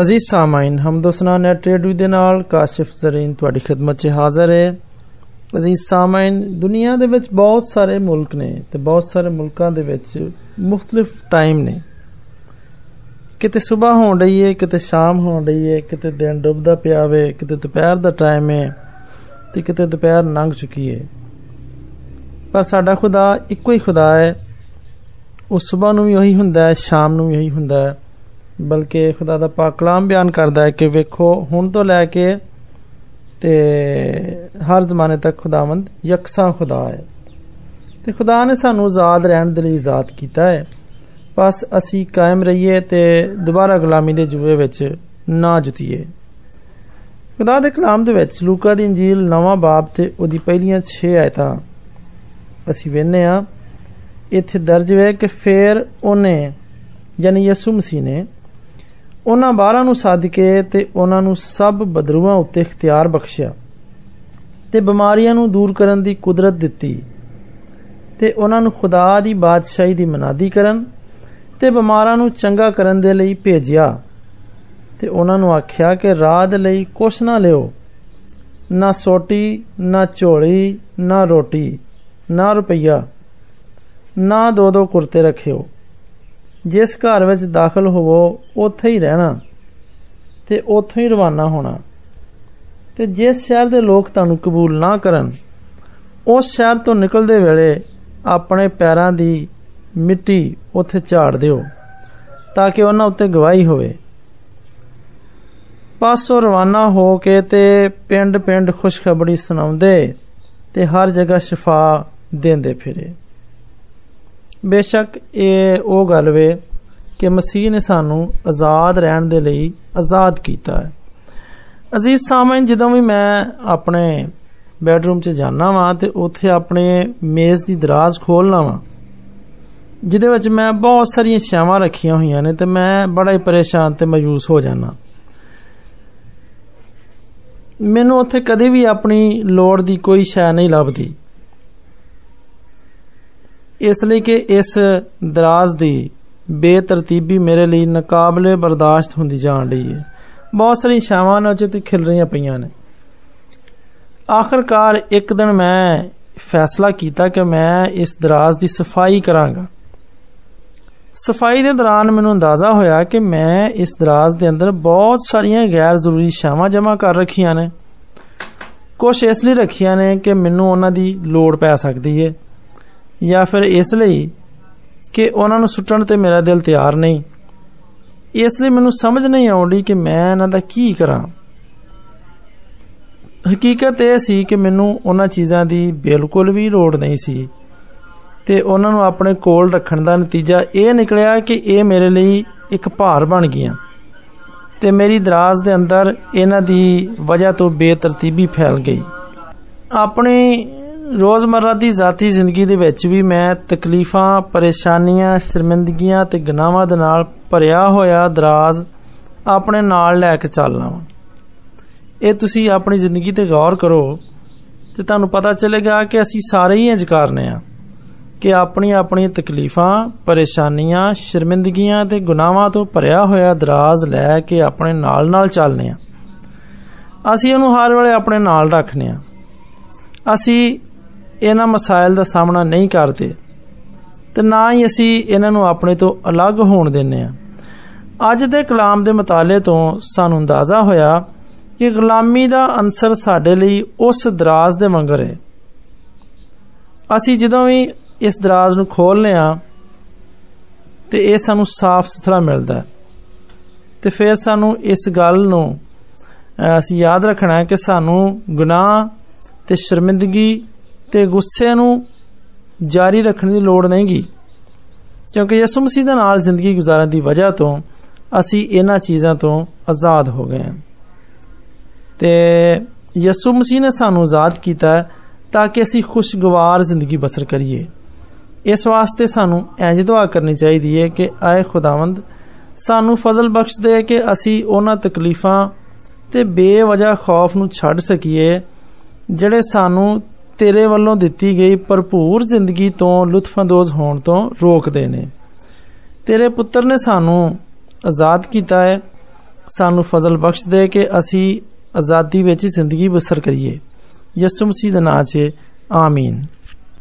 ਅਜ਼ੀਜ਼ ਸਾਮਾਈਨ ਹਮਦੋਸਨਾ net radio ਦੇ ਨਾਲ ਕਾਸ਼ਿਫ ਜ਼ਰੀਨ ਤੁਹਾਡੀ ਖidmat 'ਚ ਹਾਜ਼ਰ ਹੈ। ਅਜ਼ੀਜ਼ ਸਾਮਾਈਨ, ਦੁਨੀਆ ਦੇ ਵਿੱਚ ਬਹੁਤ ਸਾਰੇ ਮੁਲਕ ਨੇ ਤੇ ਬਹੁਤ ਸਾਰੇ ਮੁਲਕਾਂ ਦੇ ਵਿੱਚ ਮੁxtਲਿਫ ਟਾਈਮ ਨੇ। ਕਿਤੇ ਸਵੇਰ ਹੋਣ ਰਹੀ ਹੈ ਕਿਤੇ ਸ਼ਾਮ ਹੋਣ ਰਹੀ ਹੈ ਕਿਤੇ ਦਿਨ ਡੁੱਬਦਾ ਪਿਆ ਵੇ, ਕਿਤੇ ਦੁਪਹਿਰ ਦਾ ਟਾਈਮ ਹੈ ਤੇ ਕਿਤੇ ਦੁਪਹਿਰ ਲੰਘ ਚੁੱਕੀ ਹੈ ਪਰ ਸਾਡਾ ਖੁਦਾ ਇੱਕੋ ਹੀ ਖੁਦਾ ਹੈ, ਉਹ ਸਵੇਰ ਨੂੰ ਵੀ ਉਹੀ ਹੁੰਦਾ ਹੈ, ਸ਼ਾਮ ਨੂੰ ਵੀ ਉਹੀ ਹੁੰਦਾ ਹੈ। ਬਲਕਿ ਖੁਦਾ ਦਾ ਪਾਕ ਕਲਾਮ ਬਿਆਨ ਕਰਦਾ ਹੈ ਕਿ ਵੇਖੋ, ਹੁਣ ਤੋਂ ਲੈ ਕੇ ਤੇ ਹਰ ਜ਼ਮਾਨੇ ਤੱਕ ਖੁਦਾਵੰਦ ਯਕਸਾ ਖੁਦਾ ਹੈ। ਤੇ ਖੁਦਾ ਨੇ ਸਾਨੂੰ ਆਜ਼ਾਦ ਰਹਿਣ ਦੇ ਲਈ ਆਜ਼ਾਦ ਕੀਤਾ ਹੈ। ਬਸ ਅਸੀਂ ਕਾਇਮ ਰਹੀਏ ਤੇ ਦੁਬਾਰਾ ਗੁਲਾਮੀ ਦੇ ਜੂਏ ਵਿੱਚ ਨਾ ਜੁਤੀਏ ਖੁਦਾ ਦੇ ਕਲਾਮ ਦੇ ਵਿੱਚ ਲੂਕਾ ਦੀ ਇੰਜੀਲ ਨਵਾਂ ਬਾਬ ਤੇ ਉਹਦੀ ਪਹਿਲੀਆਂ 6 ਆਇਤਾਂ ਅਸੀਂ ਵੇਖਨੇ ਆ ਇੱਥੇ ਦਰਜ ਹੈ ਕਿ ਫੇਰ ਉਹਨੇ, ਯਾਨੀ ਯਿਸੂ ਮਸੀਹ ਨੇ ਉਹਨਾਂ ਬਾਰਾਂ ਨੂੰ ਸੱਦ ਕੇ ਤੇ ਉਹਨਾਂ ਨੂੰ ਸਭ ਬਦਰੂਆਂ ਉੱਤੇ ਇਖਤਿਆਰ ਬਖਸ਼ਿਆ ਤੇ ਬਿਮਾਰੀਆਂ ਨੂੰ ਦੂਰ ਕਰਨ ਦੀ ਕੁਦਰਤ ਦਿੱਤੀ ਤੇ ਉਹਨਾਂ ਨੂੰ ਖੁਦਾ ਦੀ ਬਾਦਸ਼ਾਹੀ ਦੀ ਮਨਾਦੀ ਕਰਨ ਤੇ ਬਿਮਾਰਾਂ ਨੂੰ ਚੰਗਾ ਕਰਨ ਦੇ ਲਈ ਭੇਜਿਆ ਤੇ ਉਹਨਾਂ ਨੂੰ ਆਖਿਆ ਕਿ ਰਾਤ ਲਈ ਕੁਛ ਨਾ ਲਿਓ, ਨਾ ਸੋਟੀ, ਨਾ ਝੋਲੀ, ਨਾ ਰੋਟੀ, ਨਾ ਰੁਪਈਆ, ਨਾ ਦੋ ਦੋ ਕੁਰਤੇ ਰੱਖਿਓ। ਜਿਸ ਘਰ ਵਿੱਚ ਦਾਖਲ ਹੋਵੋ, ਉੱਥੇ ਹੀ ਰਹਿਣਾ ਤੇ ਉੱਥੋਂ ਹੀ ਰਵਾਨਾ ਹੋਣਾ। ਤੇ ਜਿਸ ਸ਼ਹਿਰ ਦੇ ਲੋਕ ਤੁਹਾਨੂੰ ਕਬੂਲ ਨਾ ਕਰਨ, ਉਸ ਸ਼ਹਿਰ ਤੋਂ ਨਿਕਲਦੇ ਵੇਲੇ ਆਪਣੇ ਪੈਰਾਂ ਦੀ ਮਿੱਟੀ ਉੱਥੇ ਝਾੜ ਦਿਓ, ਤਾਂ ਕਿ ਉਹਨਾਂ ਉੱਤੇ ਗਵਾਹੀ ਹੋਵੇ। ਪਾਸੋਂ ਰਵਾਨਾ ਹੋ ਕੇ ਤੇ ਪਿੰਡ-ਪਿੰਡ ਖੁਸ਼ਖਬਰੀ ਸੁਣਾਉਂਦੇ ਤੇ ਹਰ ਜਗ੍ਹਾ ਸ਼ਿਫਾ ਦਿੰਦੇ ਫਿਰੇ। ਬੇਸ਼ੱਕ ਇਹ ਉਹ ਗੱਲ ਵੇ ਕਿ ਮਸੀਹ ਨੇ ਸਾਨੂੰ ਆਜ਼ਾਦ ਰਹਿਣ ਦੇ ਲਈ ਆਜ਼ਾਦ ਕੀਤਾ ਹੈ। ਅਜ਼ੀਜ਼ ਸਾਮਨ ਜਦੋਂ ਵੀ ਮੈਂ ਆਪਣੇ ਬੈੱਡਰੂਮ 'ਚ ਜਾਣਾ ਵਾਂ ਤੇ ਉੱਥੇ ਆਪਣੇ ਮੇਜ਼ ਦੀ ਦਰਾਜ਼ ਖੋਲਣਾ ਵਾਂ, ਜਿਹਦੇ ਵਿੱਚ ਮੈਂ ਬਹੁਤ ਸਾਰੀਆਂ ਛਾਵਾਂ ਰੱਖੀਆਂ ਹੋਈਆਂ ਨੇ ਤੇ ਮੈਂ ਬੜਾ ਹੀ ਪਰੇਸ਼ਾਨ ਤੇ ਮਾਯੂਸ ਹੋ ਜਾਣਾ ਮੈਨੂੰ ਉੱਥੇ ਕਦੇ ਵੀ ਆਪਣੀ ਲੋੜ ਦੀ ਕੋਈ ਸ਼ੈ ਨਹੀਂ ਲੱਭਦੀ। ਇਸ ਲਈ ਕਿ ਇਸ ਦਰਾਜ਼ ਦੀ ਬੇਤਰਤੀਬੀ ਮੇਰੇ ਲਈ ਨਕਾਬਲੇ ਬਰਦਾਸ਼ਤ ਹੁੰਦੀ ਜਾਣ ਰਹੀ ਹੈ। ਬਹੁਤ ਸਾਰੀ ਛਾਵਾਂ ਨਾਲ ਤੇ ਖਿਲ ਰਹੀਆਂ ਪਈਆਂ ਨੇ। ਆਖਰਕਾਰ ਇੱਕ ਦਿਨ ਮੈਂ ਫੈਸਲਾ ਕੀਤਾ ਕਿ ਮੈਂ ਇਸ ਦਰਾਜ਼ ਦੀ ਸਫ਼ਾਈ ਕਰਾਂਗਾ। ਸਫ਼ਾਈ ਦੇ ਦੌਰਾਨ ਮੈਨੂੰ ਅੰਦਾਜ਼ਾ ਹੋਇਆ ਕਿ ਮੈਂ ਇਸ ਦਰਾਜ਼ ਦੇ ਅੰਦਰ ਬਹੁਤ ਸਾਰੀਆਂ ਗੈਰ ਜ਼ਰੂਰੀ ਛਾਵਾਂ ਜਮ੍ਹਾਂ ਕਰ ਰੱਖੀਆਂ ਨੇ। ਕੁਝ ਇਸ ਲਈ ਰੱਖੀਆਂ ਨੇ ਕਿ ਮੈਨੂੰ ਉਹਨਾਂ ਦੀ ਲੋੜ ਪੈ ਸਕਦੀ ਹੈ। ਜਾਂ ਫਿਰ ਇਸ ਲਈ ਕਿ ਉਹਨਾਂ ਨੂੰ ਸੁੱਟਣ ਤੇ ਮੇਰਾ ਦਿਲ ਤਿਆਰ ਨਹੀਂ। ਇਸ ਲਈ ਮੈਨੂੰ ਸਮਝ ਨਹੀਂ ਆਉਂਦੀ ਕਿ ਮੈਂ ਇਹਨਾਂ ਦਾ ਕੀ ਕਰਾਂ। ਹਕੀਕਤ ਇਹ ਸੀ ਕਿ ਮੈਨੂੰ ਉਹਨਾਂ ਚੀਜ਼ਾਂ ਦੀ ਬਿਲਕੁਲ ਵੀ ਲੋੜ ਨਹੀਂ ਸੀ ਤੇ ਉਹਨਾਂ ਨੂੰ ਆਪਣੇ ਕੋਲ ਰੱਖਣ ਦਾ ਨਤੀਜਾ ਇਹ ਨਿਕਲਿਆ ਕਿ ਇਹ ਮੇਰੇ ਲਈ ਇੱਕ ਭਾਰ ਬਣ ਗਈਆਂ ਤੇ ਮੇਰੀ ਦਰਾਜ਼ ਦੇ ਅੰਦਰ ਇਹਨਾਂ ਦੀ ਵਜ੍ਹਾ ਤੋਂ ਬੇਤਰਤੀਬੀ ਫੈਲ ਗਈ। ਆਪਣੀ ਰੋਜ਼ਮਰਰਾ ਦੀ ਜ਼ਾਤੀ ਜ਼ਿੰਦਗੀ ਦੇ ਵਿੱਚ ਵੀ ਮੈਂ ਤਕਲੀਫਾਂ, ਪਰੇਸ਼ਾਨੀਆਂ, ਸ਼ਰਮਿੰਦਗੀਆਂ ਤੇ ਗੁਨਾਹਾਂ ਦੇ ਨਾਲ ਭਰਿਆ ਹੋਇਆ ਦਰਾਜ਼ ਆਪਣੇ ਨਾਲ ਲੈ ਕੇ ਚੱਲਣਾ ਵਾ। ਇਹ ਤੁਸੀਂ ਆਪਣੀ ਜ਼ਿੰਦਗੀ ਤੇ ਗੌਰ ਕਰੋ ਤੇ ਤੁਹਾਨੂੰ ਪਤਾ ਚੱਲੇਗਾ ਕਿ ਅਸੀਂ ਸਾਰੇ ਹੀ ਇੰਜ ਕਰਨੇ ਆ ਕਿ ਆਪਣੀ ਆਪਣੀ ਤਕਲੀਫਾਂ, ਪਰੇਸ਼ਾਨੀਆਂ, ਸ਼ਰਮਿੰਦਗੀਆਂ ਤੇ ਗੁਨਾਹਾਂ ਤੋਂ ਭਰਿਆ ਹੋਇਆ ਦਰਾਜ਼ ਲੈ ਕੇ ਆਪਣੇ ਨਾਲ ਨਾਲ ਚੱਲਨੇ ਆ। ਅਸੀਂ ਉਹਨੂੰ ਹਰ ਵੇਲੇ ਆਪਣੇ ਨਾਲ ਰੱਖਨੇ ਆ। ਅਸੀਂ ਇਹਨਾਂ ਮਸਾਇਲ ਦਾ ਸਾਹਮਣਾ ਨਹੀਂ ਕਰਦੇ ਤੇ ਨਾ ਹੀ ਅਸੀਂ ਇਹਨਾਂ ਨੂੰ ਆਪਣੇ ਤੋਂ ਅਲੱਗ ਹੋਣ ਦਿੰਨੇ ਆ ਅੱਜ ਦੇ ਕਲਾਮ ਦੇ ਮਤਾਲੇ ਤੋਂ ਸਾਨੂੰ ਅੰਦਾਜ਼ਾ ਹੋਇਆ ਕਿ ਗੁਲਾਮੀ ਦਾ ਅੰਸਰ ਸਾਡੇ ਲਈ ਉਸ ਦਰਾਜ਼ ਦੇ ਮੰਗਰ ਹੈ। ਅਸੀਂ ਜਦੋਂ ਵੀ ਇਸ ਦਰਾਜ਼ ਨੂੰ ਖੋਲਨੇ ਆ ਤੇ ਇਹ ਸਾਨੂੰ ਸਾਫ਼ ਸੁਥਰਾ ਮਿਲਦਾ ਤੇ ਫਿਰ ਸਾਨੂੰ ਇਸ ਗੱਲ ਨੂੰ ਅਸੀਂ ਯਾਦ ਰੱਖਣਾ ਹੈ ਕਿ ਸਾਨੂੰ ਗੁਨਾਹ ਤੇ ਸ਼ਰਮਿੰਦਗੀ ਤੇ ਗੁੱਸੇ ਨੂੰ ਜਾਰੀ ਰੱਖਣ ਦੀ ਲੋੜ ਨਹੀਂਗੀ। ਕਿਉਂਕਿ ਯਿਸੂ ਮਸੀਹ ਦੇ ਨਾਲ ਜ਼ਿੰਦਗੀ ਗੁਜ਼ਾਰਨ ਦੀ ਵਜ੍ਹਾ ਤੋਂ ਅਸੀਂ ਇਹਨਾਂ ਚੀਜ਼ਾਂ ਤੋਂ ਆਜ਼ਾਦ ਹੋ ਗਏ ਹਾਂ। ਤੇ ਯਿਸੂ ਮਸੀਹ ਨੇ ਸਾਨੂੰ ਆਜ਼ਾਦ ਕੀਤਾ ਤਾਂ ਕਿ ਅਸੀਂ ਖੁਸ਼ਗਵਾਰ ਜ਼ਿੰਦਗੀ ਬਸਰ ਕਰੀਏ। ਇਸ ਵਾਸਤੇ ਸਾਨੂੰ ਇੰਜ ਦੁਆ ਕਰਨੀ ਚਾਹੀਦੀ ਹੈ ਕਿ ਆਏ ਖੁਦਾਵੰਦ, ਸਾਨੂੰ ਫਜ਼ਲ ਬਖਸ਼ ਦੇ ਕਿ ਅਸੀਂ ਉਹਨਾਂ ਤਕਲੀਫਾਂ ਤੇ ਬੇਵਜ੍ਹਾ ਖੌਫ ਨੂੰ ਛੱਡ ਸਕੀਏ, ਜਿਹੜੇ ਸਾਨੂੰ ਤੇਰੇ ਵੱਲੋਂ ਦਿੱਤੀ ਗਈ ਭਰਪੂਰ ਜ਼ਿੰਦਗੀ ਤੋਂ ਲੁਤਫਅੰਦੋਜ਼ ਹੋਣ ਤੋਂ ਰੋਕਦੇ ਨੇ। ਤੇਰੇ ਪੁੱਤਰ ਨੇ ਸਾਨੂੰ ਆਜ਼ਾਦ ਕੀਤਾ ਹੈ। ਸਾਨੂੰ ਫਜ਼ਲ ਬਖਸ਼ ਦੇ ਕਿ ਅਸੀਂ ਆਜ਼ਾਦੀ ਵਿੱਚ ਜ਼ਿੰਦਗੀ ਬਸਰ ਕਰੀਏ। ਯਿਸੂ ਮਸੀਹ ਦੇ ਨਾਮ 'ਚ, ਆਮੀਨ।